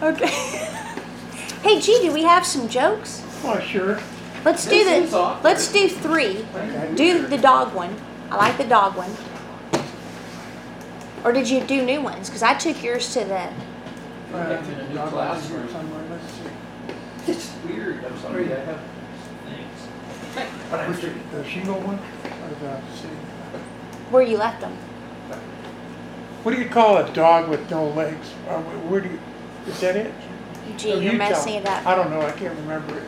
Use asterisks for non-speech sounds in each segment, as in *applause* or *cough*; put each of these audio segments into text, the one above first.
Okay. *laughs* hey, G, do we have some jokes? Oh, sure. Let's do This the. Let's do three. Do the dog one. I like the dog one. Or did you do new ones? Because I took yours to the. Back in a new classroom. somewhere, let's see. It's weird, I'm sorry, I have things. But I'm sure. the shingle one, or the, see, Where you left them. what do you call a dog with no legs? Uh, Where do you, is that it? Gee, Or you're you tell. messing it up. I don't know, I can't remember it.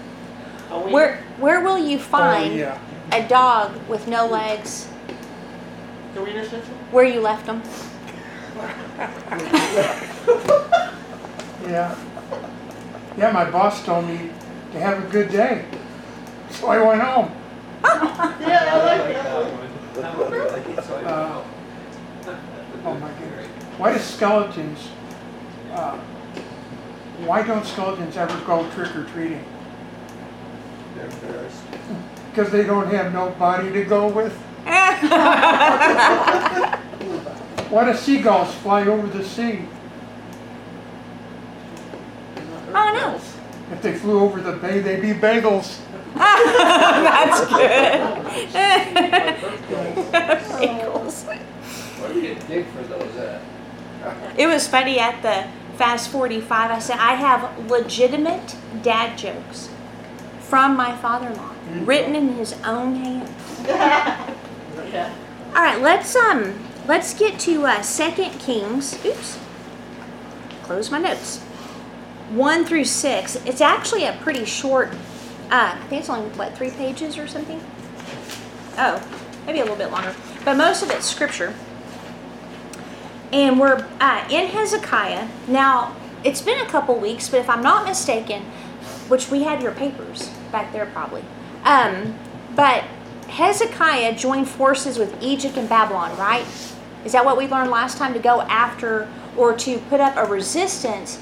Where Where will you Oh, find yeah. a dog with no legs? The Wiener Schnitzel? Where you left them? Yeah. Yeah, my boss told me to have a good day. So I went home. *laughs* Yeah, I like that one. Uh, Oh my goodness. Why do skeletons, uh, why don't skeletons ever go trick or treating? They're embarrassed. Because they don't have no body to go with? *laughs* Why do seagulls fly over the sea? Oh no. If they flew over the bay, they'd be bagels. *laughs* *laughs* That's good. Bagels. Where do you dig for those at? It was funny at the Fast 45. I said, I have legitimate dad jokes from my father in law, you written in his own hand. *laughs* All right, let's um let's get to uh, Second Kings. Oops. Close my notes. One through six. It's actually a pretty short. Uh, I think it's only what three pages or something. Oh, maybe a little bit longer, but most of it's scripture. And we're uh, in Hezekiah now. It's been a couple weeks, but if I'm not mistaken, which we had your papers back there probably. Um, but Hezekiah joined forces with Egypt and Babylon, right? Is that what we learned last time to go after or to put up a resistance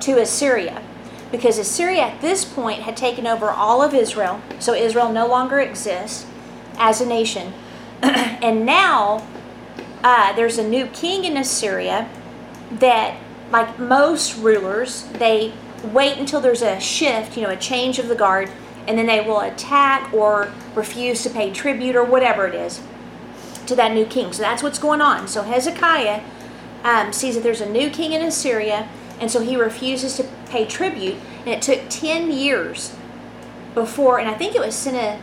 to Assyria? Because Assyria at this point had taken over all of Israel, so Israel no longer exists as a nation. *clears throat* and now uh, there's a new king in Assyria that, like most rulers, they wait until there's a shift, you know, a change of the guard, and then they will attack or refuse to pay tribute or whatever it is to that new king. So that's what's going on. So Hezekiah um, sees that there's a new king in Assyria, and so he refuses to pay tribute. And it took 10 years before, and I think it was Senna,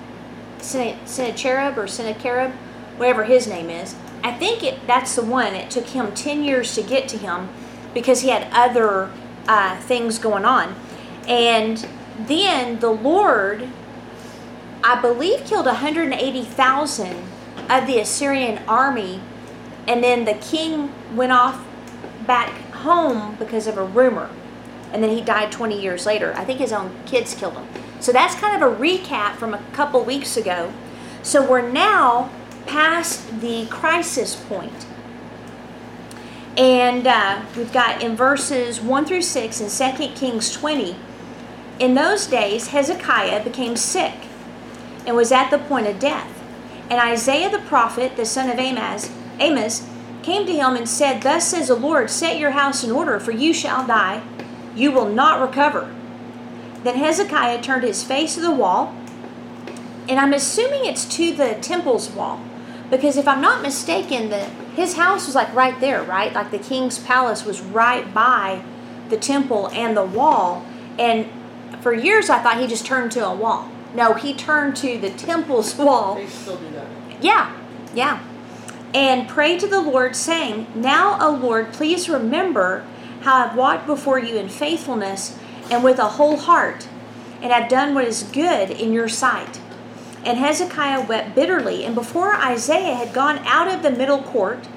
Senna, Sennacherib or Sennacherib, whatever his name is. I think it that's the one. It took him 10 years to get to him because he had other uh, things going on. And then the Lord, I believe, killed 180,000 of the Assyrian army. And then the king went off back home because of a rumor. And then he died 20 years later. I think his own kids killed him. So that's kind of a recap from a couple weeks ago. So we're now past the crisis point. And uh, we've got in verses 1 through 6 in 2 Kings 20. In those days, Hezekiah became sick and was at the point of death. And Isaiah the prophet, the son of Amos, Amos, came to him and said, Thus says the Lord, set your house in order, for you shall die. You will not recover. Then Hezekiah turned his face to the wall, and I'm assuming it's to the temple's wall. Because if I'm not mistaken, the his house was like right there, right? Like the king's palace was right by the temple and the wall. And for years I thought he just turned to a wall. No, he turned to the temple's wall. They still do that. Yeah, yeah. And pray to the Lord, saying, Now, O Lord, please remember how I've walked before you in faithfulness and with a whole heart, and have done what is good in your sight. And Hezekiah wept bitterly, and before Isaiah had gone out of the middle court,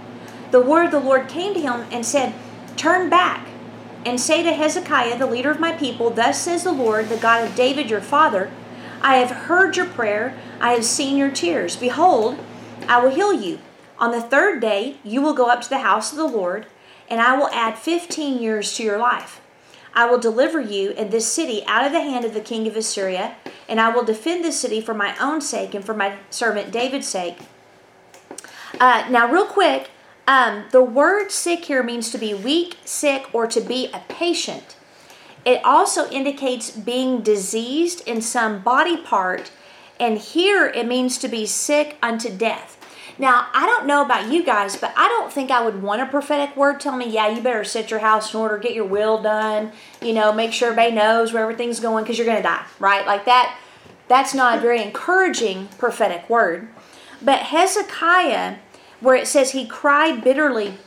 the word of the Lord came to him and said, Turn back and say to Hezekiah, the leader of my people, Thus says the Lord, the God of David your father, I have heard your prayer, I have seen your tears. Behold, I will heal you. On the third day, you will go up to the house of the Lord, and I will add 15 years to your life. I will deliver you and this city out of the hand of the king of Assyria, and I will defend this city for my own sake and for my servant David's sake. Uh, now, real quick, um, the word sick here means to be weak, sick, or to be a patient. it also indicates being diseased in some body part, and here it means to be sick unto death. Now, I don't know about you guys, but I don't think I would want a prophetic word telling me, yeah, you better set your house in order, get your will done, you know, make sure everybody knows where everything's going because you're going to die, right? Like that, that's not a very encouraging prophetic word. But Hezekiah, where it says he cried bitterly,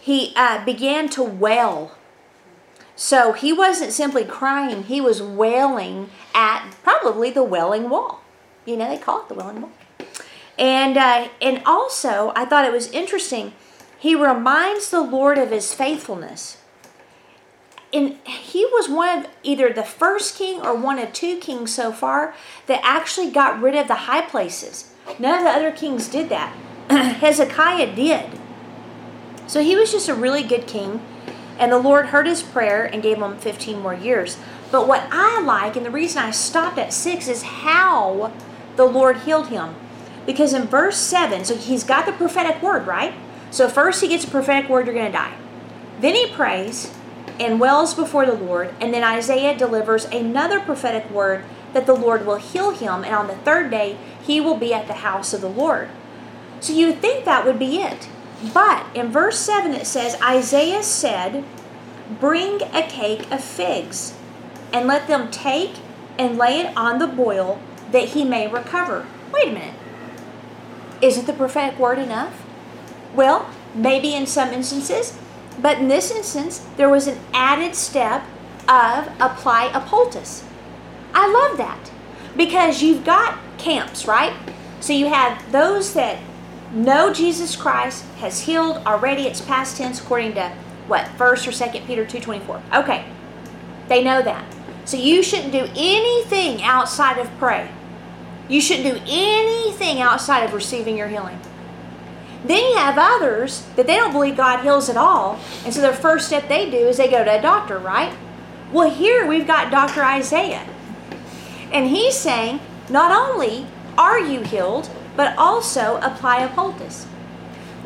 he uh, began to wail. So he wasn't simply crying, he was wailing at probably the wailing wall. You know, they call it the wailing wall. And uh, and also, I thought it was interesting. He reminds the Lord of His faithfulness. And he was one of either the first king or one of two kings so far that actually got rid of the high places. None of the other kings did that. *clears throat* Hezekiah did. So he was just a really good king, and the Lord heard his prayer and gave him 15 more years. But what I like, and the reason I stopped at six, is how the Lord healed him. Because in verse 7, so he's got the prophetic word, right? So first he gets a prophetic word, you're going to die. Then he prays and wails before the Lord, and then Isaiah delivers another prophetic word that the Lord will heal him, and on the third day he will be at the house of the Lord. So you would think that would be it. But in verse 7 it says, Isaiah said, Bring a cake of figs, and let them take and lay it on the boil, that he may recover. Wait a minute. Isn't the prophetic word enough? Well, maybe in some instances, but in this instance, there was an added step of apply a poultice. I love that because you've got camps, right? So you have those that know Jesus Christ has healed already. It's past tense according to what first or second Peter two twenty four. Okay, they know that. So you shouldn't do anything outside of pray. You shouldn't do anything outside of receiving your healing. Then you have others that they don't believe God heals at all, and so their first step they do is they go to a doctor, right? Well, here we've got Dr. Isaiah. And he's saying, not only are you healed, but also apply a poultice.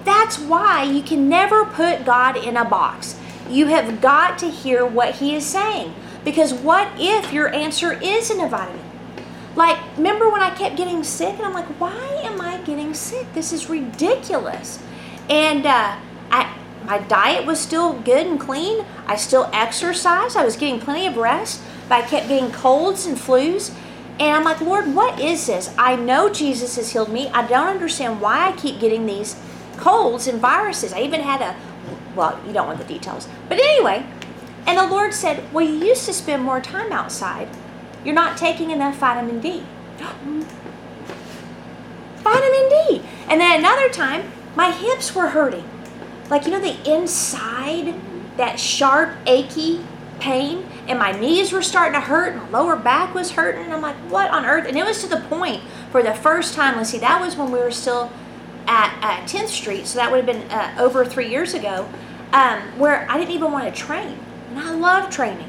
That's why you can never put God in a box. You have got to hear what he is saying. Because what if your answer isn't a vitamin? Like, remember when I kept getting sick? And I'm like, why am I getting sick? This is ridiculous. And uh, I, my diet was still good and clean. I still exercised. I was getting plenty of rest. But I kept getting colds and flus. And I'm like, Lord, what is this? I know Jesus has healed me. I don't understand why I keep getting these colds and viruses. I even had a, well, you don't want the details. But anyway, and the Lord said, Well, you used to spend more time outside. You're not taking enough vitamin D. *gasps* vitamin D. And then another time, my hips were hurting. Like, you know, the inside, that sharp, achy pain, and my knees were starting to hurt, my lower back was hurting. I'm like, what on earth? And it was to the point for the first time, let's see, that was when we were still at, at 10th Street, so that would have been uh, over three years ago, um, where I didn't even want to train. And I love training,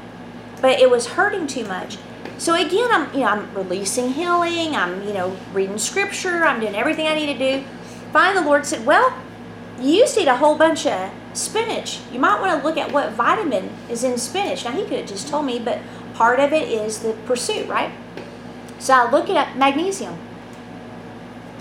but it was hurting too much. So again, I'm you know I'm releasing healing. I'm you know reading scripture. I'm doing everything I need to do. Finally, the Lord said, "Well, you to eat a whole bunch of spinach. You might want to look at what vitamin is in spinach." Now He could have just told me, but part of it is the pursuit, right? So I look at magnesium.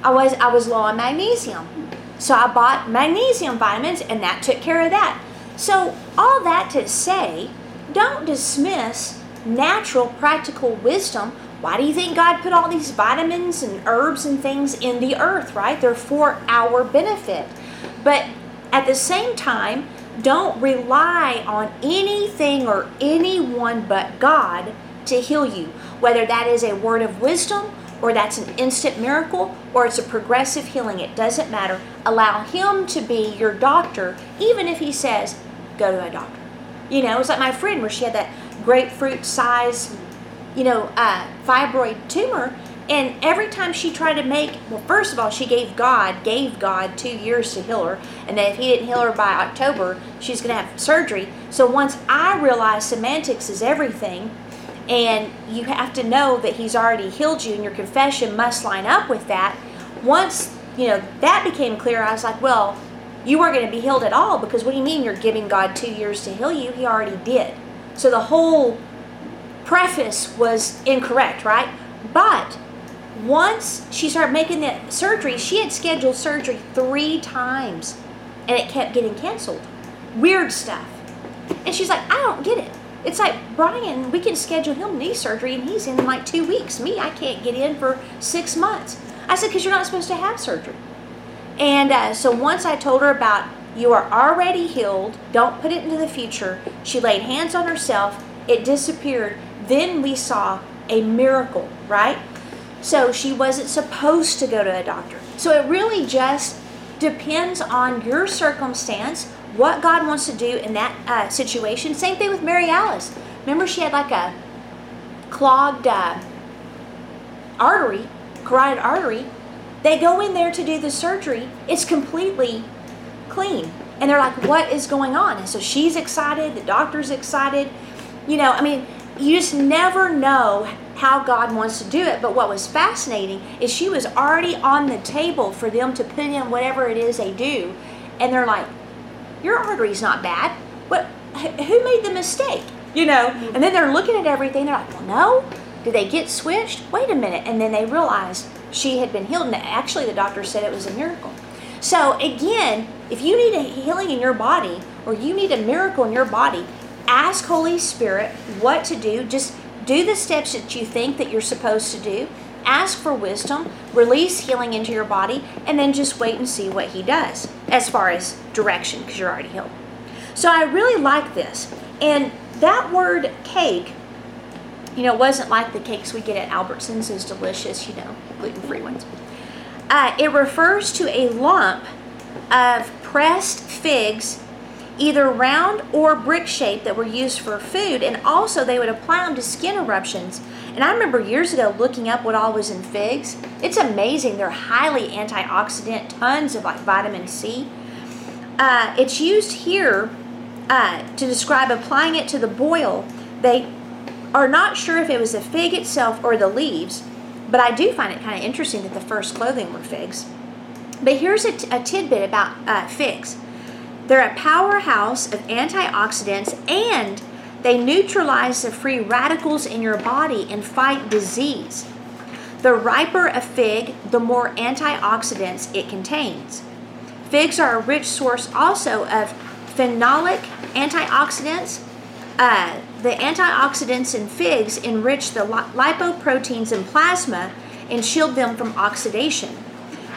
I was I was low on magnesium, so I bought magnesium vitamins, and that took care of that. So all that to say, don't dismiss natural, practical wisdom, why do you think God put all these vitamins and herbs and things in the earth, right? They're for our benefit. But at the same time, don't rely on anything or anyone but God to heal you, whether that is a word of wisdom or that's an instant miracle or it's a progressive healing. It doesn't matter. Allow Him to be your doctor, even if He says, go to a doctor. You know, it's like my friend where she had that grapefruit size, you know, uh, fibroid tumor. And every time she tried to make, well, first of all, she gave God, gave God two years to heal her. And that if he didn't heal her by October, she's going to have surgery. So once I realized semantics is everything, and you have to know that he's already healed you, and your confession must line up with that. Once, you know, that became clear, I was like, well, you weren't going to be healed at all because what do you mean you're giving God two years to heal you? He already did. So the whole preface was incorrect, right? But once she started making the surgery, she had scheduled surgery three times and it kept getting canceled. Weird stuff. And she's like, I don't get it. It's like, Brian, we can schedule him knee surgery and he's in like two weeks. Me, I can't get in for six months. I said, because you're not supposed to have surgery. And uh, so once I told her about you are already healed, don't put it into the future, she laid hands on herself, it disappeared. Then we saw a miracle, right? So she wasn't supposed to go to a doctor. So it really just depends on your circumstance, what God wants to do in that uh, situation. Same thing with Mary Alice. Remember, she had like a clogged uh, artery, carotid artery. They go in there to do the surgery. It's completely clean. And they're like, what is going on? And so she's excited, the doctor's excited. You know, I mean, you just never know how God wants to do it. But what was fascinating is she was already on the table for them to put in whatever it is they do. And they're like, your artery's not bad. What? Who made the mistake? You know? Mm-hmm. And then they're looking at everything. They're like, well, no. Did they get switched? Wait a minute. And then they realized she had been healed. And actually, the doctor said it was a miracle. So again, if you need a healing in your body or you need a miracle in your body, ask Holy Spirit what to do. Just do the steps that you think that you're supposed to do. Ask for wisdom, release healing into your body, and then just wait and see what he does as far as direction because you're already healed. So I really like this. And that word cake, you know, wasn't like the cakes we get at Albertsons, those delicious, you know, gluten-free ones. Uh, it refers to a lump of pressed figs, either round or brick shaped, that were used for food, and also they would apply them to skin eruptions. And I remember years ago looking up what all was in figs. It's amazing. They're highly antioxidant, tons of like vitamin C. Uh, it's used here uh, to describe applying it to the boil. They are not sure if it was the fig itself or the leaves, but I do find it kind of interesting that the first clothing were figs. But here's a, t- a tidbit about uh, figs they're a powerhouse of antioxidants and they neutralize the free radicals in your body and fight disease. The riper a fig, the more antioxidants it contains. Figs are a rich source also of phenolic antioxidants. Uh, the antioxidants in figs enrich the lipoproteins in plasma and shield them from oxidation.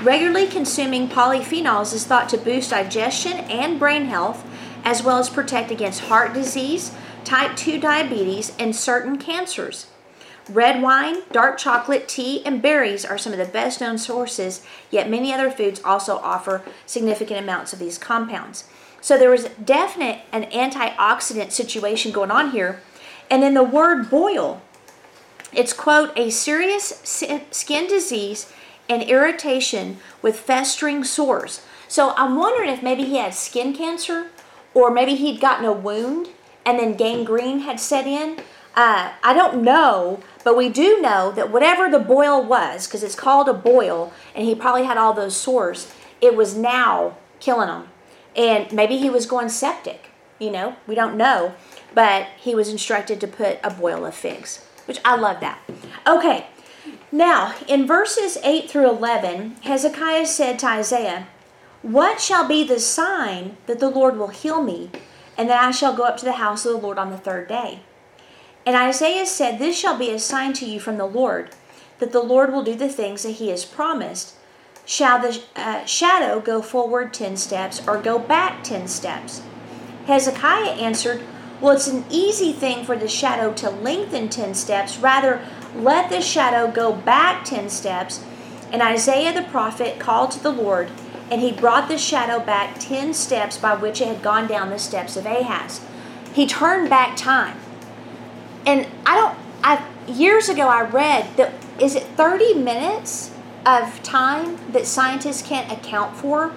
Regularly consuming polyphenols is thought to boost digestion and brain health, as well as protect against heart disease, type 2 diabetes, and certain cancers. Red wine, dark chocolate, tea, and berries are some of the best known sources, yet many other foods also offer significant amounts of these compounds. So there was definite an antioxidant situation going on here. And then the word boil, it's quote a serious skin disease and irritation with festering sores. So I'm wondering if maybe he had skin cancer or maybe he'd gotten a wound and then gangrene had set in. Uh, I don't know, but we do know that whatever the boil was, because it's called a boil, and he probably had all those sores, it was now killing him. And maybe he was going septic, you know, we don't know, but he was instructed to put a boil of figs, which I love that. Okay, now, in verses 8 through 11, Hezekiah said to Isaiah, What shall be the sign that the Lord will heal me, and that I shall go up to the house of the Lord on the third day? And Isaiah said, This shall be a sign to you from the Lord, that the Lord will do the things that he has promised. Shall the uh, shadow go forward ten steps, or go back ten steps? Hezekiah answered, Well, it's an easy thing for the shadow to lengthen ten steps. Rather, let the shadow go back ten steps. And Isaiah the prophet called to the Lord, and he brought the shadow back ten steps by which it had gone down the steps of Ahaz. He turned back time. And I don't I years ago I read that is it 30 minutes of time that scientists can't account for?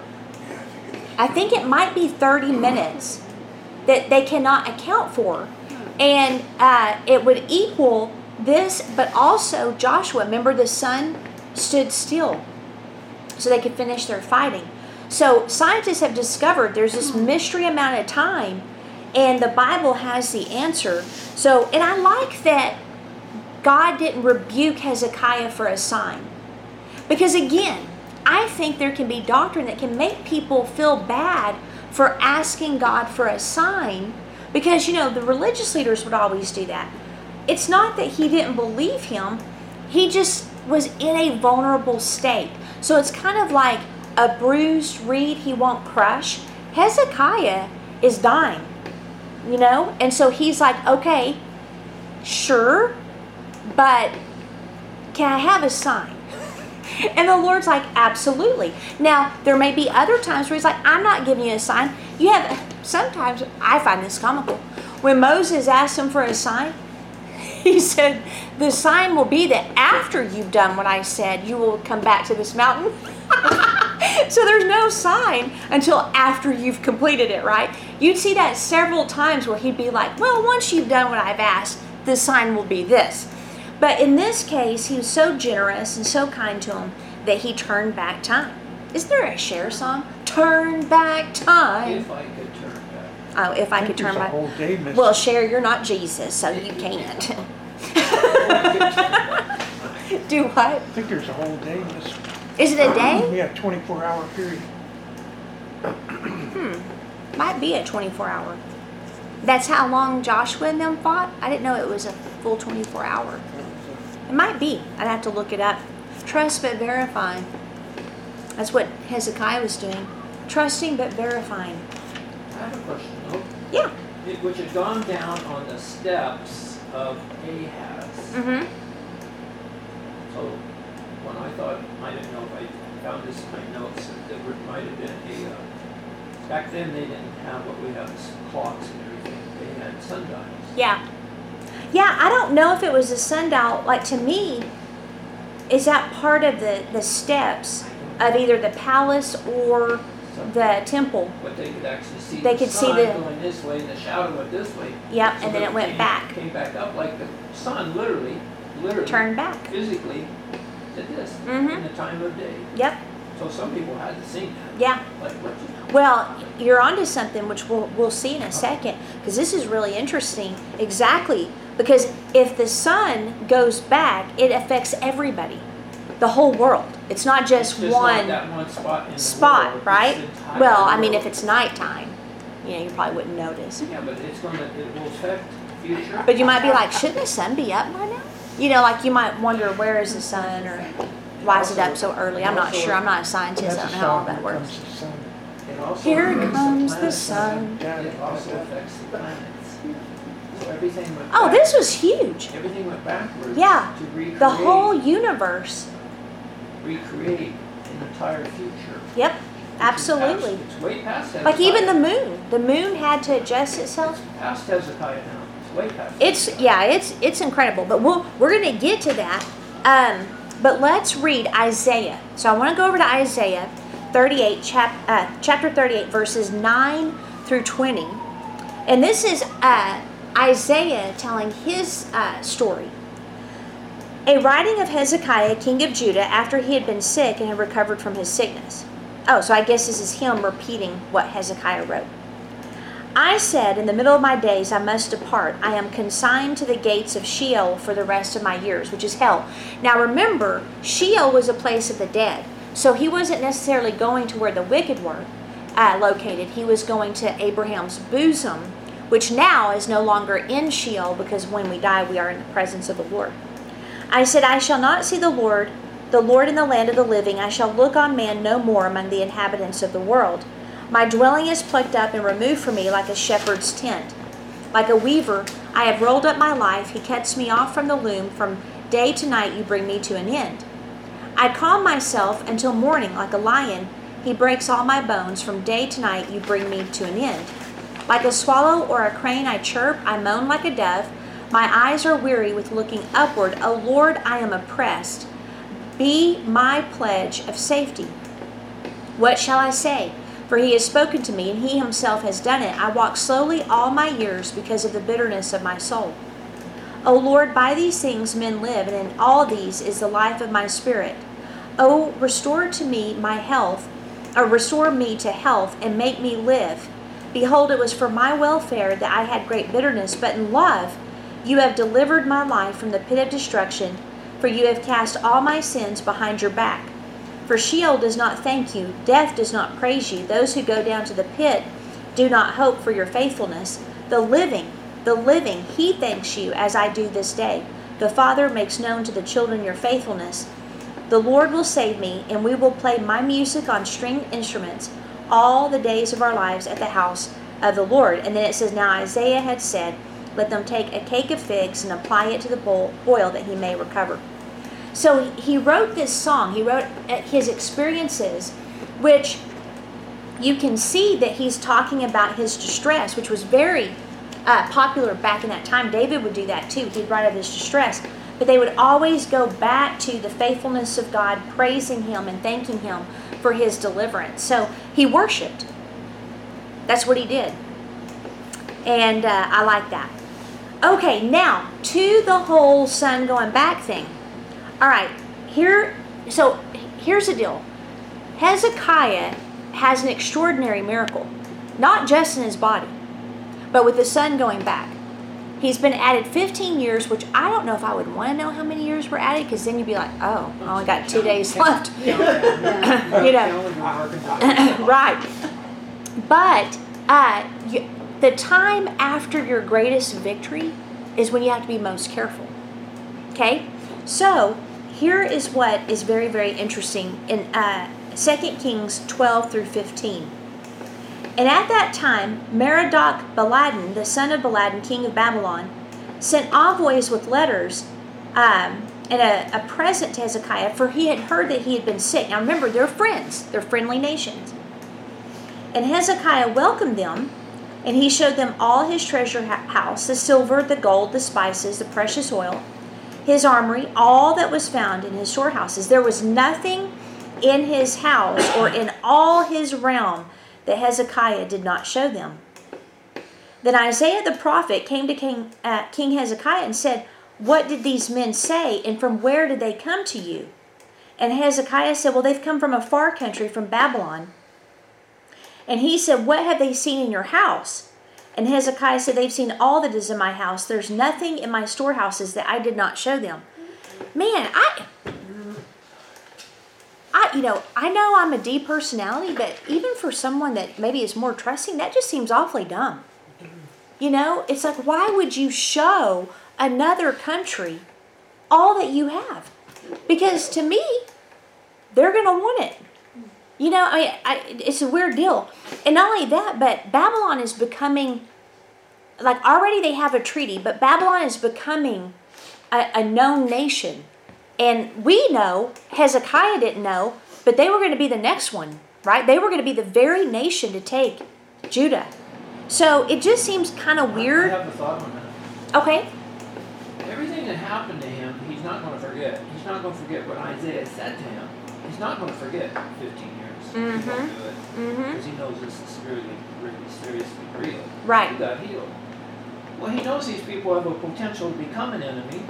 I think it might be 30 minutes that they cannot account for. And uh, it would equal this, but also Joshua, remember the sun stood still so they could finish their fighting. So scientists have discovered there's this hmm. mystery amount of time And the Bible has the answer. So, and I like that God didn't rebuke Hezekiah for a sign. Because again, I think there can be doctrine that can make people feel bad for asking God for a sign because, you know, the religious leaders would always do that. It's not that he didn't believe him, he just was in a vulnerable state. So it's kind of like a bruised reed he won't crush. Hezekiah is dying, you know? And so he's like, okay, sure, but can I have a sign? *laughs* And the Lord's like, absolutely. Now, there may be other times where He's like, I'm not giving you a sign. You have, sometimes I find this comical. When Moses asked him for a sign, *laughs* he said, The sign will be that after you've done what I said, you will come back to this mountain. *laughs* so there's no sign until after you've completed it, right? You'd see that several times where he'd be like, Well, once you've done what I've asked, the sign will be this. But in this case, he was so generous and so kind to him that he turned back time. Is there a Cher song? Turn back time. If I could turn back. Oh, if I think could turn my. a back. whole day missing. Well, Cher, you're not Jesus, so you can't. *laughs* Do what? I think there's a whole day missing. Is it a *clears throat* day? Yeah, twenty-four hour period. Hmm. Might be a 24 hour. That's how long Joshua and them fought? I didn't know it was a full 24 hour. It might be. I'd have to look it up. Trust but verify. That's what Hezekiah was doing. Trusting but verifying. I have a question though. Yeah. It- Which had gone down on the steps of Ahaz. Mm-hmm. So when I thought, I didn't know if I found this in my notes, that there might have been a, uh, back then they didn't have what we have as clocks and everything. They had sundials. Yeah. Yeah, I don't know if it was a sundial. Like to me, is that part of the, the steps of either the palace or the temple? But they could actually see They the could see the- going this way and the shadow went this way. Yep, So and then it went came- back. Came back up like the sun literally, literally. Turned back. Physically did this Mhm. in the time of day. Yep. So some people had to seen that. Yeah. Like what. Well, you're onto something which we'll, we'll see in a second because this is really interesting. Exactly. Because if the sun goes back, it affects everybody, the whole world. It's not just, It's just not one that one spot in the spot, world, right? the entire Well, I mean, if it's nighttime, you know, you probably wouldn't notice. Yeah, but it's gonna, it will affect future. But you might be like, shouldn't the sun be up by now? You know, like you might wonder, where is the sun or why is it up so early? I'm not sure. I'm not a scientist. I don't know how all that works. comes to sun. Also Here comes the planets. sun. It also affects the planets. Everything went. Oh, back- this was huge. Everything went backwards. Yeah, To. The whole universe. Recreate an entire future. Yep, absolutely. abs- It's way past Hezekiah. Like even the moon. The moon had to adjust itself. It's past Hezekiah now. It's way past. It's yeah, it's it's incredible. But we'll we're gonna get to that. Um, but let's read Isaiah. So I want to go over to Isaiah 38, chap, uh, chapter 38, verses 9 through 20. And this is uh, Isaiah telling his uh, story. A writing of Hezekiah, king of Judah, after he had been sick and had recovered from his sickness. Oh, so I guess this is him repeating what Hezekiah wrote. I said, In the middle of my days I must depart. I am consigned to the gates of Sheol for the rest of my years, which is hell. Now remember, Sheol was a place of the dead. So he wasn't necessarily going to where the wicked were uh, located. He was going to Abraham's bosom, which now is no longer in Sheol because when we die, we are in the presence of the Lord. I said, I shall not see the Lord, the Lord in the land of the living. I shall look on man no more among the inhabitants of the world. My dwelling is plucked up and removed from me like a shepherd's tent. Like a weaver, I have rolled up my life. He cuts me off from the loom. From day to night, you bring me to an end. I calm myself until morning like a lion. He breaks all my bones. From day to night, you bring me to an end. Like a swallow or a crane, I chirp. I moan like a dove. My eyes are weary with looking upward. O Lord, I am oppressed. Be my pledge of safety. What shall I say? For he has spoken to me, and he himself has done it. I walk slowly all my years because of the bitterness of my soul. O Lord, by these things men live, and in all these is the life of my spirit. O restore to me my health, or restore me to health, and make me live. Behold, it was for my welfare that I had great bitterness, but in love you have delivered my life from the pit of destruction, for you have cast all my sins behind your back. For Sheol does not thank you, death does not praise you, those who go down to the pit do not hope for your faithfulness. The living, the living, he thanks you as I do this day. The Father makes known to the children your faithfulness. The Lord will save me, and we will play my music on stringed instruments all the days of our lives at the house of the Lord. And then it says, Now Isaiah had said, Let them take a cake of figs and apply it to the boil, boil that he may recover. So he wrote this song, he wrote his experiences, which you can see that he's talking about his distress, which was very uh, popular back in that time. David would do that too. He'd write of his distress. But they would always go back to the faithfulness of God, praising Him and thanking Him for His deliverance. So he worshiped. That's what he did. And uh, I like that. Okay, now to the whole sun going back thing. All right, here, so here's the deal Hezekiah has an extraordinary miracle, not just in his body, but with the sun going back. He's been added 15 years, which I don't know if I would want to know how many years were added, because then you'd be like, oh, I only got two days left. *laughs* you know, *laughs* right. But uh, you, the time after your greatest victory is when you have to be most careful. Okay? So, here is what is very, very interesting in uh, 2 Kings 12 through 15. And at that time, Merodach Baladan, the son of Baladan, king of Babylon, sent envoys with letters um, and a, a present to Hezekiah, for he had heard that he had been sick. Now remember, they're friends, they're friendly nations. And Hezekiah welcomed them, and he showed them all his treasure house the silver, the gold, the spices, the precious oil, his armory, all that was found in his storehouses. There was nothing in his house or in all his realm that Hezekiah did not show them. Then Isaiah the prophet came to King, uh, King Hezekiah and said, What did these men say, and from where did they come to you? And Hezekiah said, Well, they've come from a far country, from Babylon. And he said, What have they seen in your house? And Hezekiah said, They've seen all that is in my house. There's nothing in my storehouses that I did not show them. Man, I I, you know, I know I'm a D personality, but even for someone that maybe is more trusting, that just seems awfully dumb. You know, it's like, why would you show another country all that you have? Because to me, they're going to want it. You know, I mean, I, it's a weird deal. And not only that, but Babylon is becoming, like, already they have a treaty, but Babylon is becoming a, a known nation and we know, Hezekiah didn't know, but they were going to be the next one, right? They were going to be the very nation to take Judah. So it just seems kind of weird. I have a thought on that. Okay. Everything that happened to him, he's not going to forget. He's not going to forget what Isaiah said to him. He's not going to forget 15 years. Mm-hmm. He won't do it. Mm-hmm. Because he knows this is really, really seriously real. Right. He got healed. Well, he knows these people have a potential to become an enemy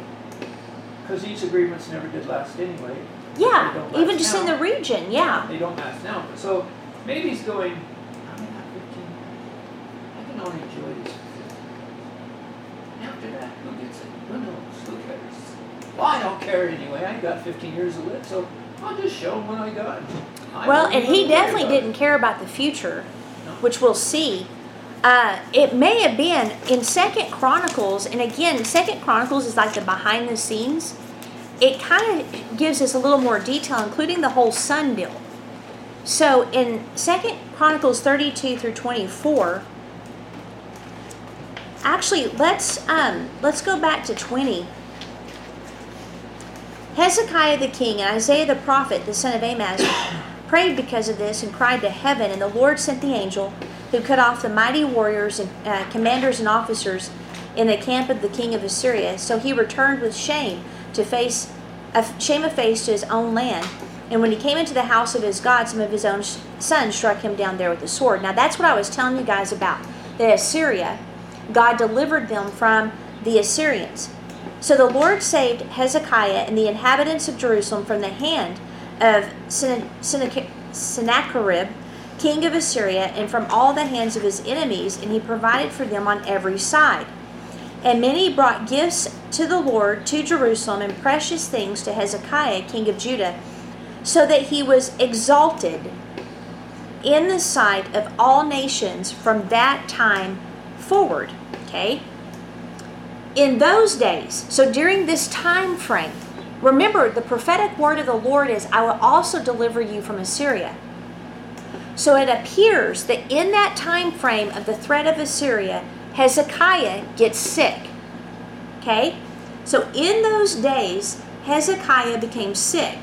because these agreements never did last anyway. Yeah, even just in the region, yeah. They don't last now. So maybe he's going, I only got 15. I can only enjoy this for 15. After that, who gets it? Who knows? Who cares? Well, I don't care anyway. I got 15 years to live, so I'll just show him what I got. I Well, and he definitely didn't care about the future, No. which we'll see. Uh, it may have been in Second Chronicles, and again, Second Chronicles is like the behind the scenes. It kind of gives us a little more detail, including the whole sun deal. So in Second Chronicles 32 through 24, actually let's um, let's go back to 20. Hezekiah the king and Isaiah the prophet, the son of Amoz, prayed because of this and cried to heaven, and the Lord sent the angel who cut off the mighty warriors and uh, commanders and officers in the camp of the king of Assyria. So he returned with shame to face shame of face to his own land. And when he came into the house of his God, some of his own sons struck him down there with the sword. Now that's what I was telling you guys about. That Assyria, God delivered them from the Assyrians. So the Lord saved Hezekiah and the inhabitants of Jerusalem from the hand of Sen- Sennacherib, king of Assyria, and from all the hands of his enemies, and he provided for them on every side. And many brought gifts to the Lord to Jerusalem and precious things to Hezekiah, king of Judah, so that he was exalted in the sight of all nations from that time forward. Okay? In those days, so during this time frame, remember the prophetic word of the Lord is, I will also deliver you from Assyria. So it appears that in that time frame of the threat of Assyria, Hezekiah gets sick. Okay? So in those days, Hezekiah became sick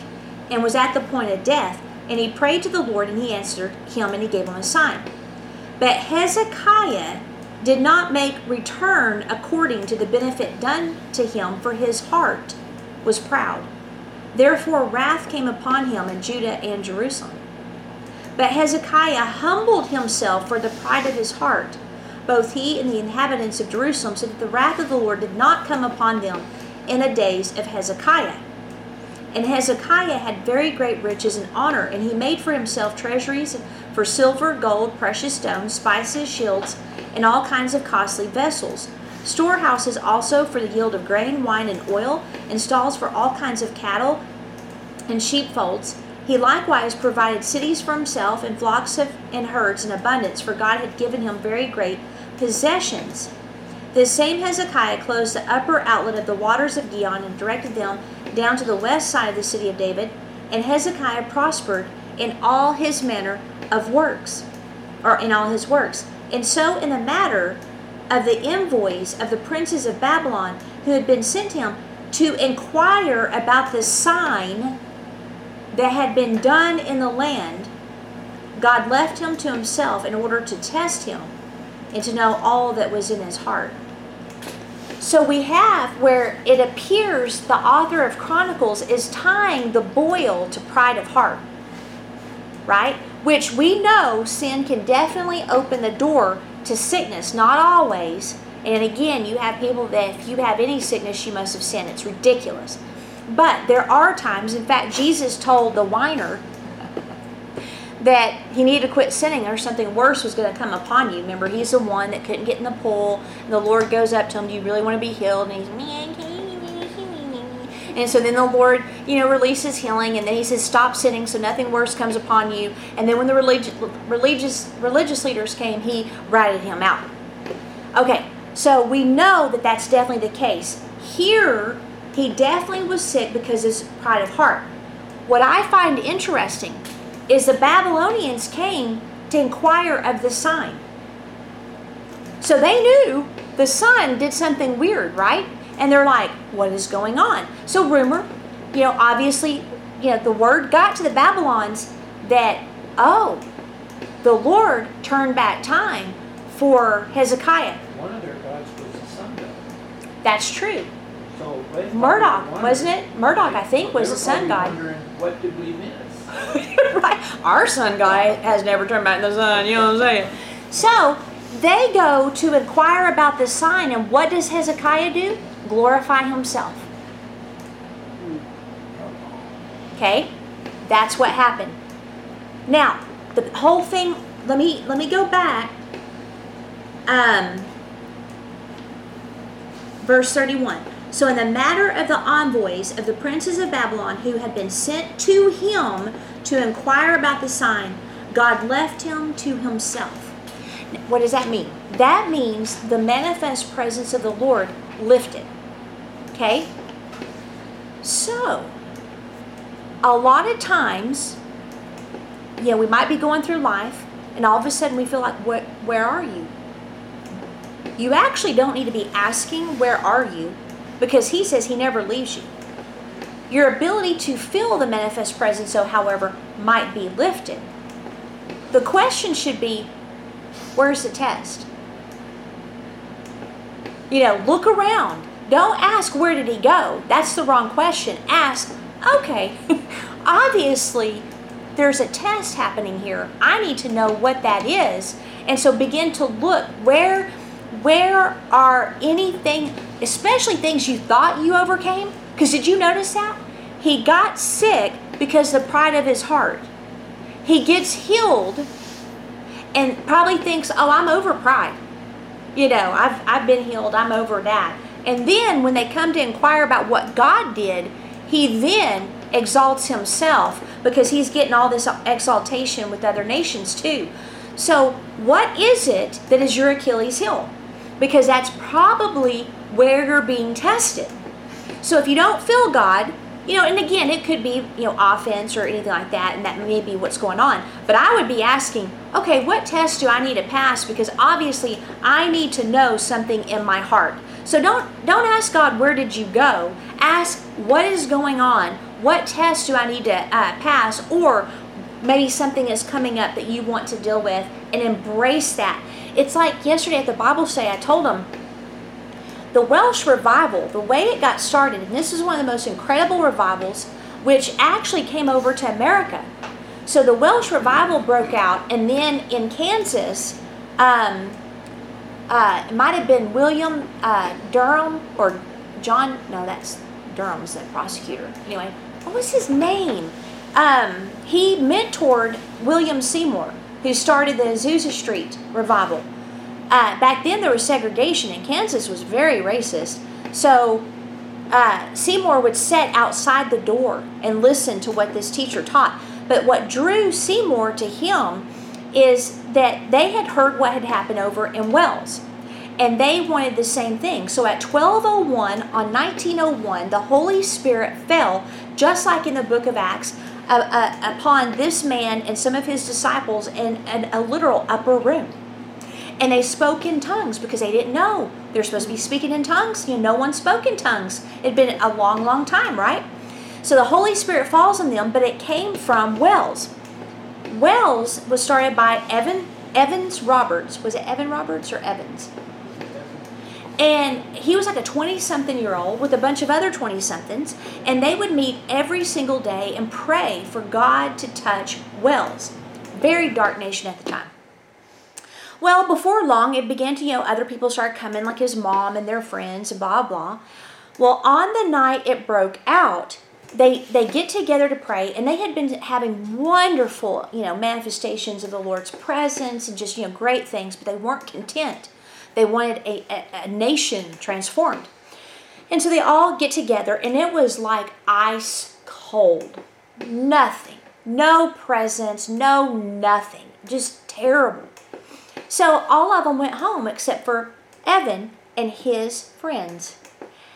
and was at the point of death. And he prayed to the Lord, and he answered him, and he gave him a sign. But Hezekiah did not make return according to the benefit done to him, for his heart was proud. Therefore, wrath came upon him in Judah and Jerusalem. But Hezekiah humbled himself for the pride of his heart, both he and the inhabitants of Jerusalem, so that the wrath of the Lord did not come upon them in the days of Hezekiah. And Hezekiah had very great riches and honor, and he made for himself treasuries for silver, gold, precious stones, spices, shields, and all kinds of costly vessels. Storehouses also for the yield of grain, wine, and oil, and stalls for all kinds of cattle and sheepfolds. He likewise provided cities for himself, and flocks of, and herds in abundance, for God had given him very great possessions. This same Hezekiah closed the upper outlet of the waters of Gihon and directed them down to the west side of the city of David. And Hezekiah prospered in all his manner of works, or in all his works. And so, in the matter of the envoys of the princes of Babylon who had been sent him to inquire about the sign that had been done in the land, God left him to himself in order to test him and to know all that was in his heart. So we have where it appears the author of Chronicles is tying the boil to pride of heart, right? Which we know sin can definitely open the door to sickness, not always. And again, you have people that if you have any sickness, you must have sinned. It's ridiculous. But there are times, in fact, Jesus told the whiner that he needed to quit sinning or something worse was going to come upon you. Remember, he's the one that couldn't get in the pool. And the Lord goes up to him, Do you really want to be healed? And he's, and so then the Lord, you know, releases healing, and then He says, "Stop sinning, so nothing worse comes upon you." And then when the religious religious religious leaders came, He ratted him out. Okay, so we know that that's definitely the case. Here, he definitely was sick because of his pride of heart. What I find interesting is the Babylonians came to inquire of the sign. So they knew the sun did something weird, right? And they're like, what is going on? So rumor, you know, obviously, you know, the word got to the Babylons that, oh, the Lord turned back time for Hezekiah. One of their gods was the sun god. That's true. So Marduk, wasn't it? Marduk, I think, was the sun god. wondering, What did we miss? *laughs* right? Our sun guy has never turned back the sun, you know what I'm saying? So they go to inquire about the sign, and what does Hezekiah do? Glorify himself. Okay? That's what happened. Now, the whole thing, let me let me go back. Um verse 31. So, in the matter of the envoys of the princes of Babylon who had been sent to him to inquire about the sign, God left him to himself. What does that mean? That means the manifest presence of the Lord lifted. Okay? So, a lot of times, yeah, we might be going through life, and all of a sudden we feel like, where, where are you? You actually don't need to be asking, Where are you? because He says He never leaves you. Your ability to feel the manifest presence, so however, might be lifted. The question should be, Where's the test? You know, look around. Don't ask, Where did He go? That's the wrong question. Ask, Okay, *laughs* obviously there's a test happening here. I need to know what that is. And so begin to look where where are anything, especially things you thought you overcame? Because did you notice that? He got sick because the pride of his heart. He gets healed and probably thinks, "Oh, I'm over pride." You know, I've I've been healed. I'm over that. And then when they come to inquire about what God did, he then exalts himself because he's getting all this exaltation with other nations too. So, what is it that is your Achilles heel? Because that's probably where you're being tested. So, if you don't feel God, you know, and again, it could be, you know, offense or anything like that, and that may be what's going on. But I would be asking, okay, what test do I need to pass? Because obviously, I need to know something in my heart. So don't don't ask God where did you go. Ask what is going on. What test do I need to uh, pass? Or maybe something is coming up that you want to deal with, and embrace that. It's like yesterday at the Bible study, I told them the Welsh revival, the way it got started, and this is one of the most incredible revivals, which actually came over to America. So the Welsh revival broke out, and then in Kansas, um, uh, it might have been William uh, Durham or John. No, that's Durham's the prosecutor. Anyway, what was his name? Um, he mentored William Seymour, who started the Azusa Street revival. Uh, back then, there was segregation, and Kansas was very racist. So uh, Seymour would sit outside the door and listen to what this teacher taught. But what drew Seymour to him is that they had heard what had happened over in Wales And they wanted the same thing. So at 1201 on 1901, the Holy Spirit fell, just like in the book of Acts, uh, uh, upon this man and some of his disciples in, in a literal upper room. And they spoke in tongues because they didn't know they're supposed to be speaking in tongues. You know, no one spoke in tongues. It'd been a long, long time, right? So the Holy Spirit falls on them, but it came from Wales. Wales was started by Evan Evans Roberts. Was it Evan Roberts or Evans? And he was like a 20 something year old with a bunch of other 20 somethings. And they would meet every single day and pray for God to touch Wales. Very dark nation at the time. Well, before long, it began to, you know, other people started coming, like his mom and their friends, and blah, blah. Well, on the night it broke out, they they get together to pray and they had been having wonderful you know manifestations of the lord's presence and just you know great things but they weren't content. They wanted a, a, a nation transformed. And so they all get together and it was like ice cold. Nothing. No presence no nothing. Just terrible so all of them went home except for evan and his friends.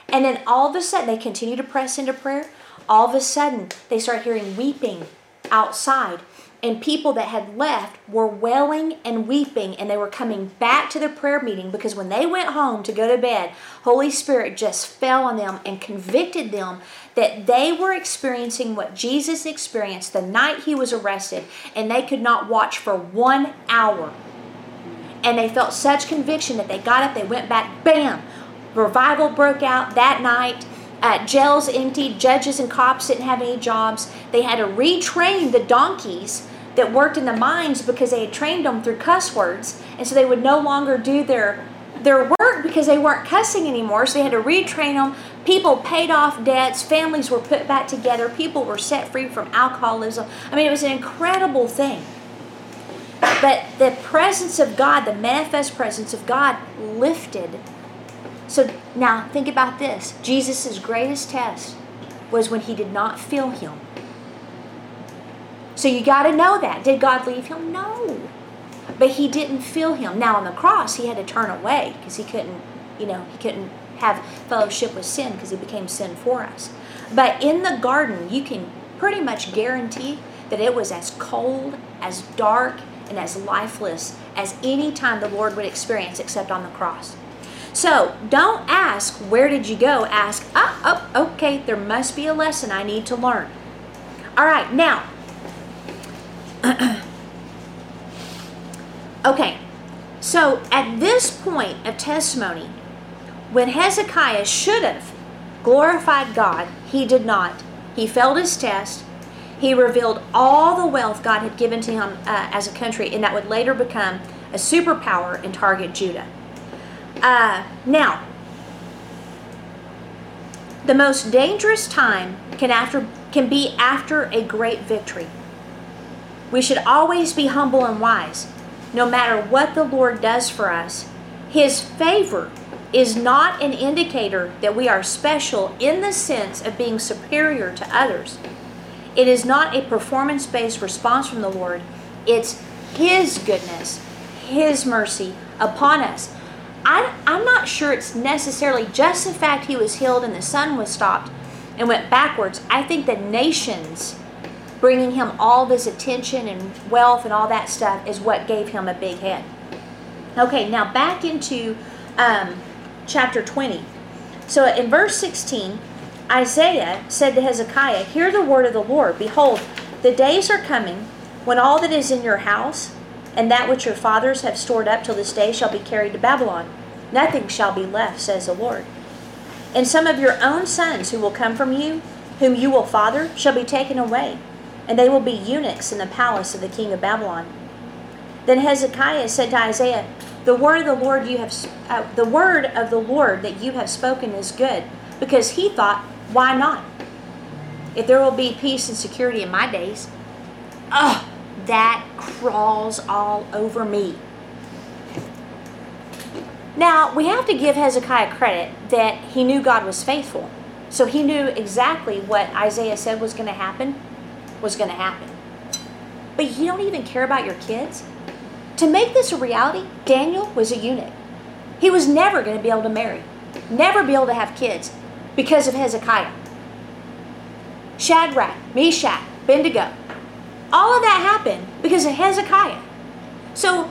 And then all of a sudden they continue to press into prayer. All of a sudden they start hearing weeping outside. And people that had left were wailing and weeping and they were coming back to their prayer meeting because when they went home to go to bed holy spirit just fell on them and convicted them that they were experiencing what jesus experienced the night he was arrested and they could not watch for one hour and they felt such conviction that they got up they went back bam revival broke out that night uh, jails emptied, judges and cops didn't have any jobs. They had to retrain the donkeys that worked in the mines because they had trained them through cuss words, and so they would no longer do their their work because they weren't cussing anymore. So they had to retrain them. People paid off debts. Families were put back together. People were set free from alcoholism. I mean, it was an incredible thing. But the presence of God, the manifest presence of God, lifted so now think about this Jesus' greatest test was when he did not feel him. So you got to know that. Did God leave him? No. But he didn't feel him. Now on the cross, he had to turn away because he couldn't, you know, he couldn't have fellowship with sin because he became sin for us. But in the garden, you can pretty much guarantee that it was as cold, as dark, and as lifeless as any time the Lord would experience except on the cross. So don't ask, where did you go? Ask, oh, oh, okay, there must be a lesson I need to learn. All right, now. *clears throat* okay, so at this point of testimony, when Hezekiah should have glorified God, he did not. He failed his test. He revealed all the wealth God had given to him uh, as a country, and that would later become a superpower and target Judah. Uh, now, the most dangerous time can after can be after a great victory. We should always be humble and wise. no matter what the Lord does for us, His favor is not an indicator that we are special in the sense of being superior to others. It is not a performance based response from the Lord, it's His goodness, His mercy upon us. I, I'm not sure it's necessarily just the fact he was healed and the sun was stopped and went backwards. I think the nations bringing him all this attention and wealth and all that stuff is what gave him a big head. Okay, now back into um, chapter 20. So in verse 16, Isaiah said to Hezekiah, Hear the word of the Lord. Behold, the days are coming when all that is in your house and that which your fathers have stored up till this day shall be carried to Babylon. Nothing shall be left, says the Lord. And some of your own sons who will come from you, whom you will father, shall be taken away, and they will be eunuchs in the palace of the king of Babylon. Then Hezekiah said to Isaiah, "The word of the Lord you have, uh, the word of the Lord that you have spoken is good," because he thought, "Why not? If there will be peace and security in my days, that crawls all over me." Now, we have to give Hezekiah credit that he knew God was faithful. So he knew exactly what Isaiah said was going to happen was going to happen. But you don't even care about your kids? To make this a reality, Daniel was a eunuch. He was never going to be able to marry, never be able to have kids because of Hezekiah. Shadrach, Meshach, Abednego. All of that happened because of Hezekiah. So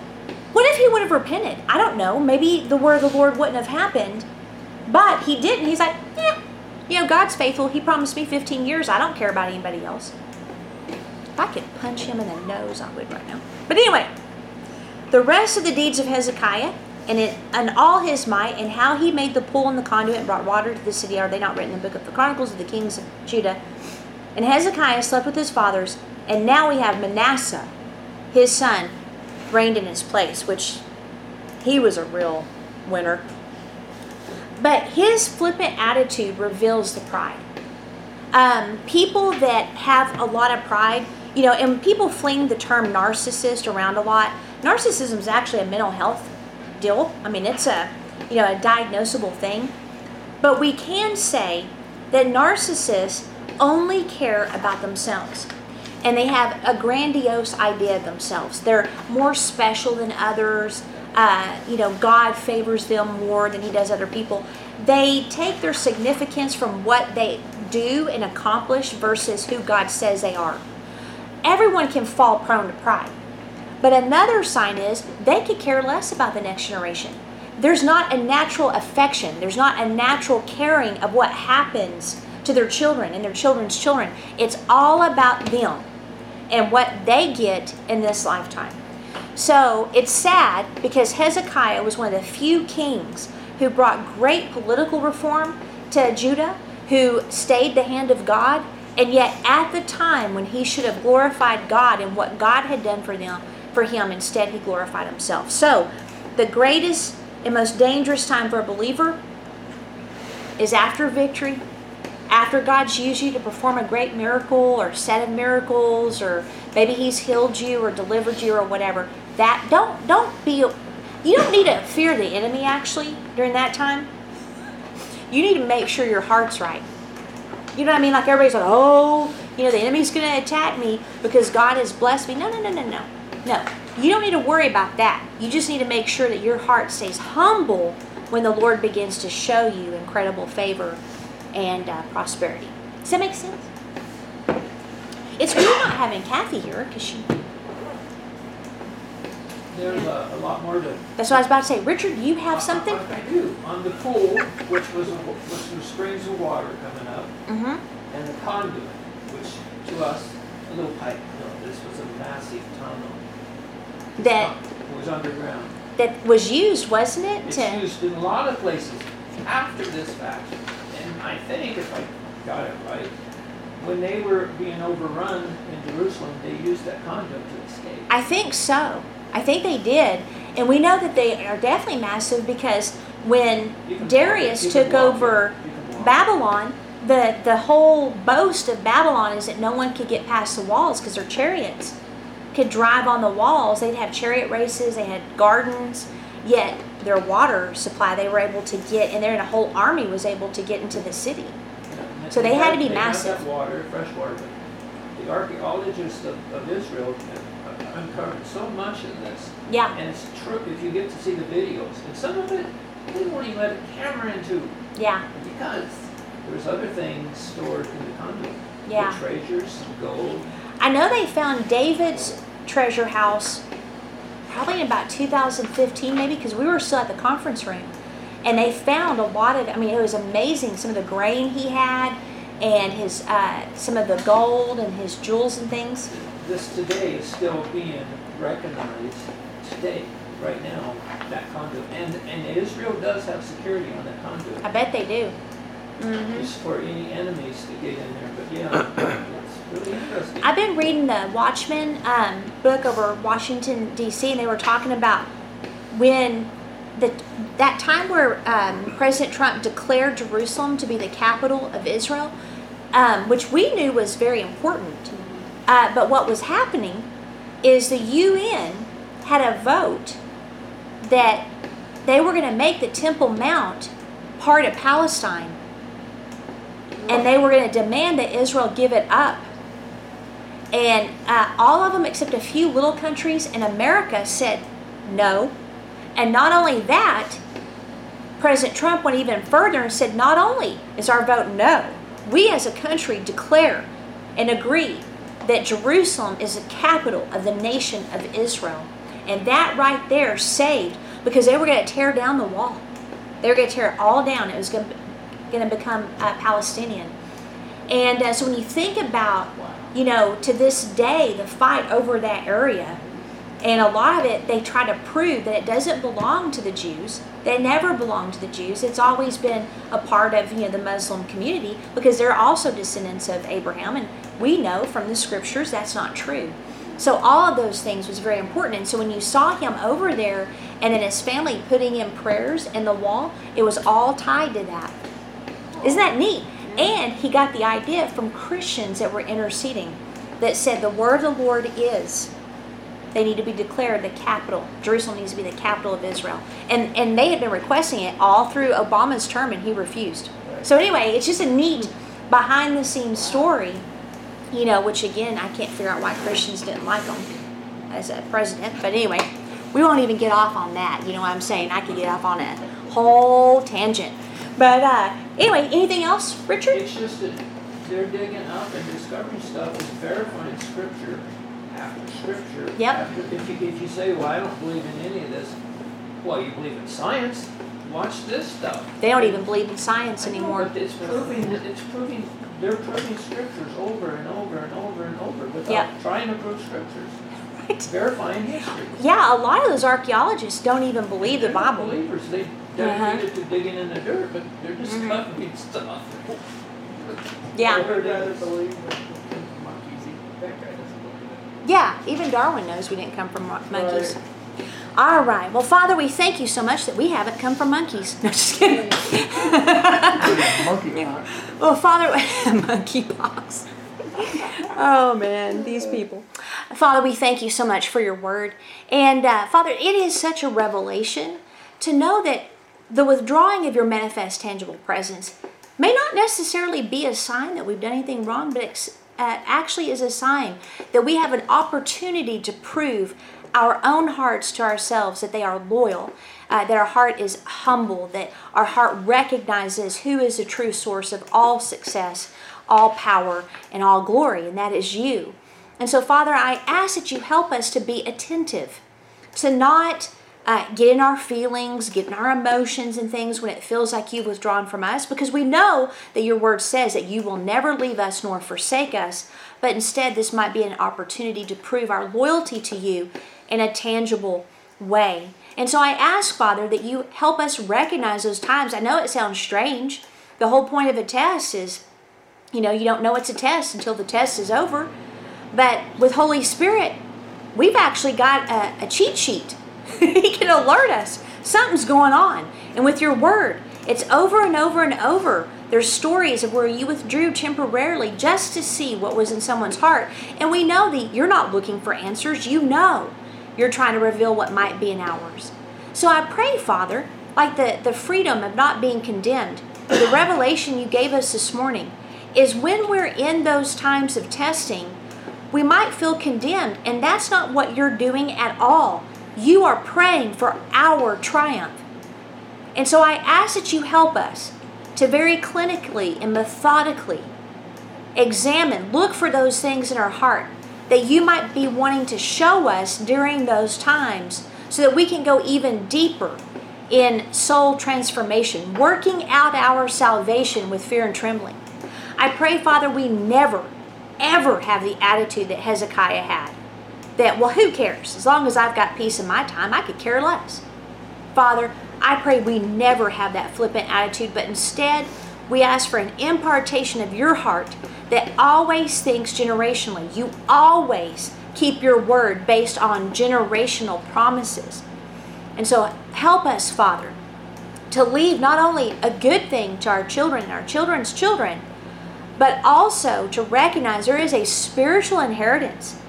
what if he would have repented? I don't know. Maybe the word of the Lord wouldn't have happened. But he didn't. He's like, yeah, you know, God's faithful. He promised me 15 years. I don't care about anybody else. If I could punch him in the nose, I would right now. But anyway, the rest of the deeds of Hezekiah and, and all his might and how he made the pool and the conduit and brought water to the city are they not written in the book of the Chronicles of the kings of Judah? And Hezekiah slept with his fathers, and now we have Manasseh, his son, reigned in his place, which he was a real winner. But his flippant attitude reveals the pride. Um, people that have a lot of pride, you know, and people fling the term narcissist around a lot. Narcissism is actually a mental health I mean, it's a, you know, a diagnosable thing. But we can say that narcissists only care about themselves and they have a grandiose idea of themselves. They're more special than others. Uh, you know, God favors them more than He does other people. They take their significance from what they do and accomplish versus who God says they are. Everyone can fall prone to pride. But another sign is they could care less about the next generation. There's not a natural affection, there's not a natural caring of what happens to their children and their children's children. It's all about them and what they get in this lifetime. So it's sad because Hezekiah was one of the few kings who brought great political reform to Judah, who stayed the hand of God, and yet at the time when he should have glorified God and what God had done for them, for him, instead he glorified himself. So the greatest and most dangerous time for a believer is after victory. After God's used you to perform a great miracle or set of miracles or maybe he's healed you or delivered you or whatever that don't don't be you don't need to fear the enemy actually during that time. You need to make sure your heart's right. You know what i mean? Like everybody's like oh you know the enemy's going to attack me because god has blessed me. No no no no no no you don't need to worry about that you just need to make sure that your heart stays humble when the lord begins to show you incredible favor and uh, prosperity. Does that make sense? It's weird not having Kathy here because she. There's a, a lot more to. That's what I was about to say. Richard, you have something? I do. On the pool, which was a, which was springs of water coming up, Mm-hmm. and the conduit, which to us a little pipe. No, this was a massive tunnel. That was underground. that was used, wasn't it? It's To, used in a lot of places after this fact. And I think if I got it right, when they were being overrun in Jerusalem, they used that conduit to escape. I think so. I think they did, and we know that they are definitely massive because when Darius walk it. You took over it. You can walk it. Babylon, the the whole boast of Babylon is that no one could get past the walls because they're chariots. Could drive on the walls. They'd have chariot races, they had gardens, yet their water supply they were able to get, and then a whole army was able to get into the city. So they had to be They massive. water, fresh water, the archaeologists of, of Israel have uncovered so much of this. Yeah, And it's true, if you get to see the videos, and some of it, they won't even let a camera into, yeah, because there's other things stored in the conduit. yeah. The treasures, gold, I know they found David's treasure house probably in about 2015, maybe, because we were still at the conference room. And they found a lot of, I mean, it was amazing some of the grain he had and his, uh, some of the gold and his jewels and things. this today is still being recognized today, right now, that conduit. And, and Israel does have security on that conduit. I bet they do. hmm Just for any enemies to get in there, but yeah, it's really interesting. *clears throat* I've been reading the Watchmen um, book over Washington D.C. and they were talking about when the that time where um, President Trump declared Jerusalem to be the capital of Israel, um, which we knew was very important. Uh, but what was happening is the UN had a vote that they were going to make the Temple Mount part of Palestine, and they were going to demand that Israel give it up. And uh, all of them, except a few little countries in America, said no. And not only that, President Trump went even further and said, not only is our vote no, we as a country declare and agree that Jerusalem is the capital of the nation of Israel. And that right there saved because they were going to tear down the wall. They were going to tear it all down. It was going to, become uh, Palestinian. And uh, so when you think about, you know, to this day, the fight over that area, and a lot of it, they try to prove that it doesn't belong to the Jews. They never belonged to the Jews. It's always been a part of, you know, the Muslim community because they're also descendants of Abraham. And we know from the scriptures that's not true. So all of those things was very important. And so when you saw him over there and then his family putting in prayers in the wall, it was all tied to that. Isn't that neat? And he got the idea from Christians that were interceding that said the word of the Lord is. They need to be declared the capital. Jerusalem needs to be the capital of Israel. And and they had been requesting it all through Obama's term and he refused. So anyway, it's just a neat behind the scenes story, you know, which again, I can't figure out why Christians didn't like him as a president. But anyway, we won't even get off on that. You know what I'm saying? I could get off on a whole tangent. But uh, anyway, anything else, Richard? It's just that they're digging up and discovering stuff and verifying scripture after scripture. Yep. After, if you, if you say, well, I don't believe in any of this, well, you believe in science, watch this stuff. They don't even believe in science know, anymore. but it's proving, it's proving, they're proving scriptures over and over and over and over without Yep. trying to prove scriptures, *laughs* Right? verifying history. Yeah, a lot of those archaeologists don't even believe the They're Bible. believers, they. Dedicated to digging in the dirt, but they're discovering stuff. Yeah. Over I'd rather there. believe that monkeys eat. That guy doesn't believe it. Yeah, even Darwin knows we didn't come from mon- monkeys. All right. Well, Father, we thank you so much that we haven't come from monkeys. *laughs* No, just kidding. *laughs* Monkey pox. well, Father, *laughs* monkeypox. Oh man, these people. Father, we thank you so much for your word, and uh, Father, it is such a revelation to know that the withdrawing of your manifest, tangible presence may not necessarily be a sign that we've done anything wrong, but ex- uh, actually is a sign that we have an opportunity to prove our own hearts to ourselves that they are loyal, uh, that our heart is humble, that our heart recognizes who is the true source of all success, all power, and all glory, and that is you. And so, Father, I ask that you help us to be attentive, to not uh, get in our feelings, get in our emotions and things when it feels like you've withdrawn from us, because we know that your word says that you will never leave us nor forsake us, but instead, this might be an opportunity to prove our loyalty to you in a tangible way. And so I ask, Father, that you help us recognize those times. I know it sounds strange. The whole point of a test is, you know, you don't know it's a test until the test is over. But with Holy Spirit, we've actually got a, a cheat sheet. *laughs* he can alert us something's going on. And with your word, it's over and over and over There's stories of where you withdrew temporarily just to see what was in someone's heart. And we know that you're not looking for answers. You know you're trying to reveal what might be in ours. So I pray, Father, like the, the freedom of not being condemned, the revelation you gave us this morning, is when we're in those times of testing, we might feel condemned. And that's not what you're doing at all. You are praying for our triumph. And so I ask that you help us to very clinically and methodically examine, look for those things in our heart that you might be wanting to show us during those times so that we can go even deeper in soul transformation, working out our salvation with fear and trembling. I pray, Father, we never, ever have the attitude that Hezekiah had that, well, who cares? As long as I've got peace in my time, I could care less. Father, I pray we never have that flippant attitude, but instead, we ask for an impartation of your heart that always thinks generationally. You always keep your word based on generational promises. And so, help us, Father, to leave not only a good thing to our children and our children's children, but also to recognize there is a spiritual inheritance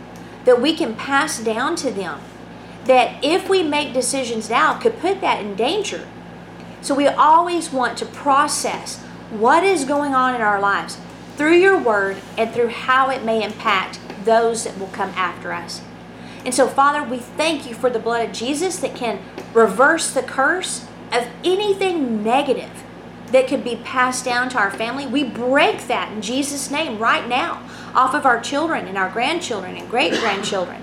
that we can pass down to them that if we make decisions now could put that in danger. So we always want to process what is going on in our lives through your word and through how it may impact those that will come after us. And so, Father, we thank you for the blood of Jesus that can reverse the curse of anything negative that could be passed down to our family. We break that in Jesus' name right now off of our children and our grandchildren and great grandchildren.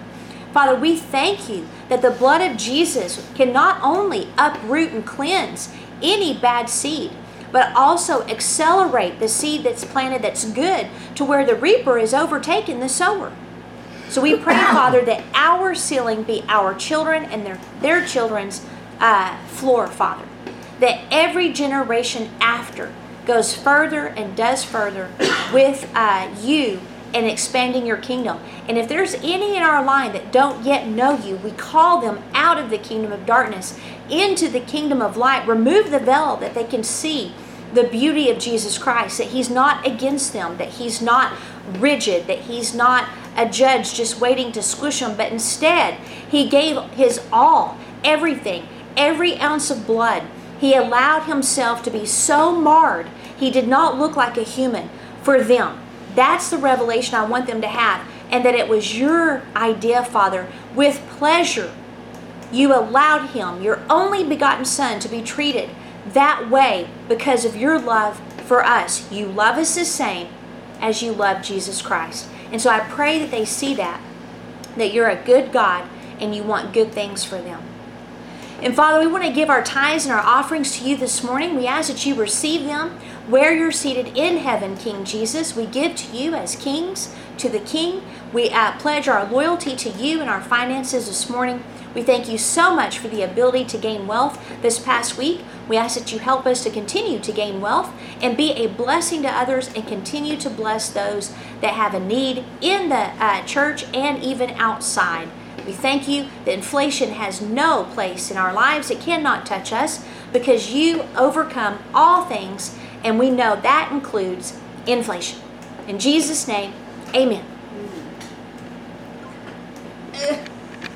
Father, we thank you that the blood of Jesus can not only uproot and cleanse any bad seed, but also accelerate the seed that's planted that's good to where the reaper is overtaken the sower. So we pray, *coughs* Father, that our ceiling be our children and their, their children's uh, floor, Father. That every generation after goes further and does further with uh, you and expanding your kingdom. And if there's any in our line that don't yet know you, we call them out of the kingdom of darkness into the kingdom of light. Remove the veil that they can see the beauty of Jesus Christ, that He's not against them, that He's not rigid, that He's not a judge just waiting to squish them, but instead, He gave His all, everything, every ounce of blood. He allowed Himself to be so marred, He did not look like a human for them. That's the revelation I want them to have. And that it was your idea, Father, with pleasure. You allowed him, your only begotten Son, to be treated that way because of your love for us. You love us the same as you love Jesus Christ. And so I pray that they see that, that you're a good God and you want good things for them. And Father, we want to give our tithes and our offerings to you this morning. We ask that you receive them where you're seated in heaven, King Jesus. We give to you as kings to the King. We uh, pledge our loyalty to you and our finances this morning. We thank you so much for the ability to gain wealth this past week. We ask that you help us to continue to gain wealth and be a blessing to others and continue to bless those that have a need in the uh, church and even outside. We thank you that inflation has no place in our lives. It cannot touch us because you overcome all things, and we know that includes inflation. In Jesus' name, amen. Mm-hmm.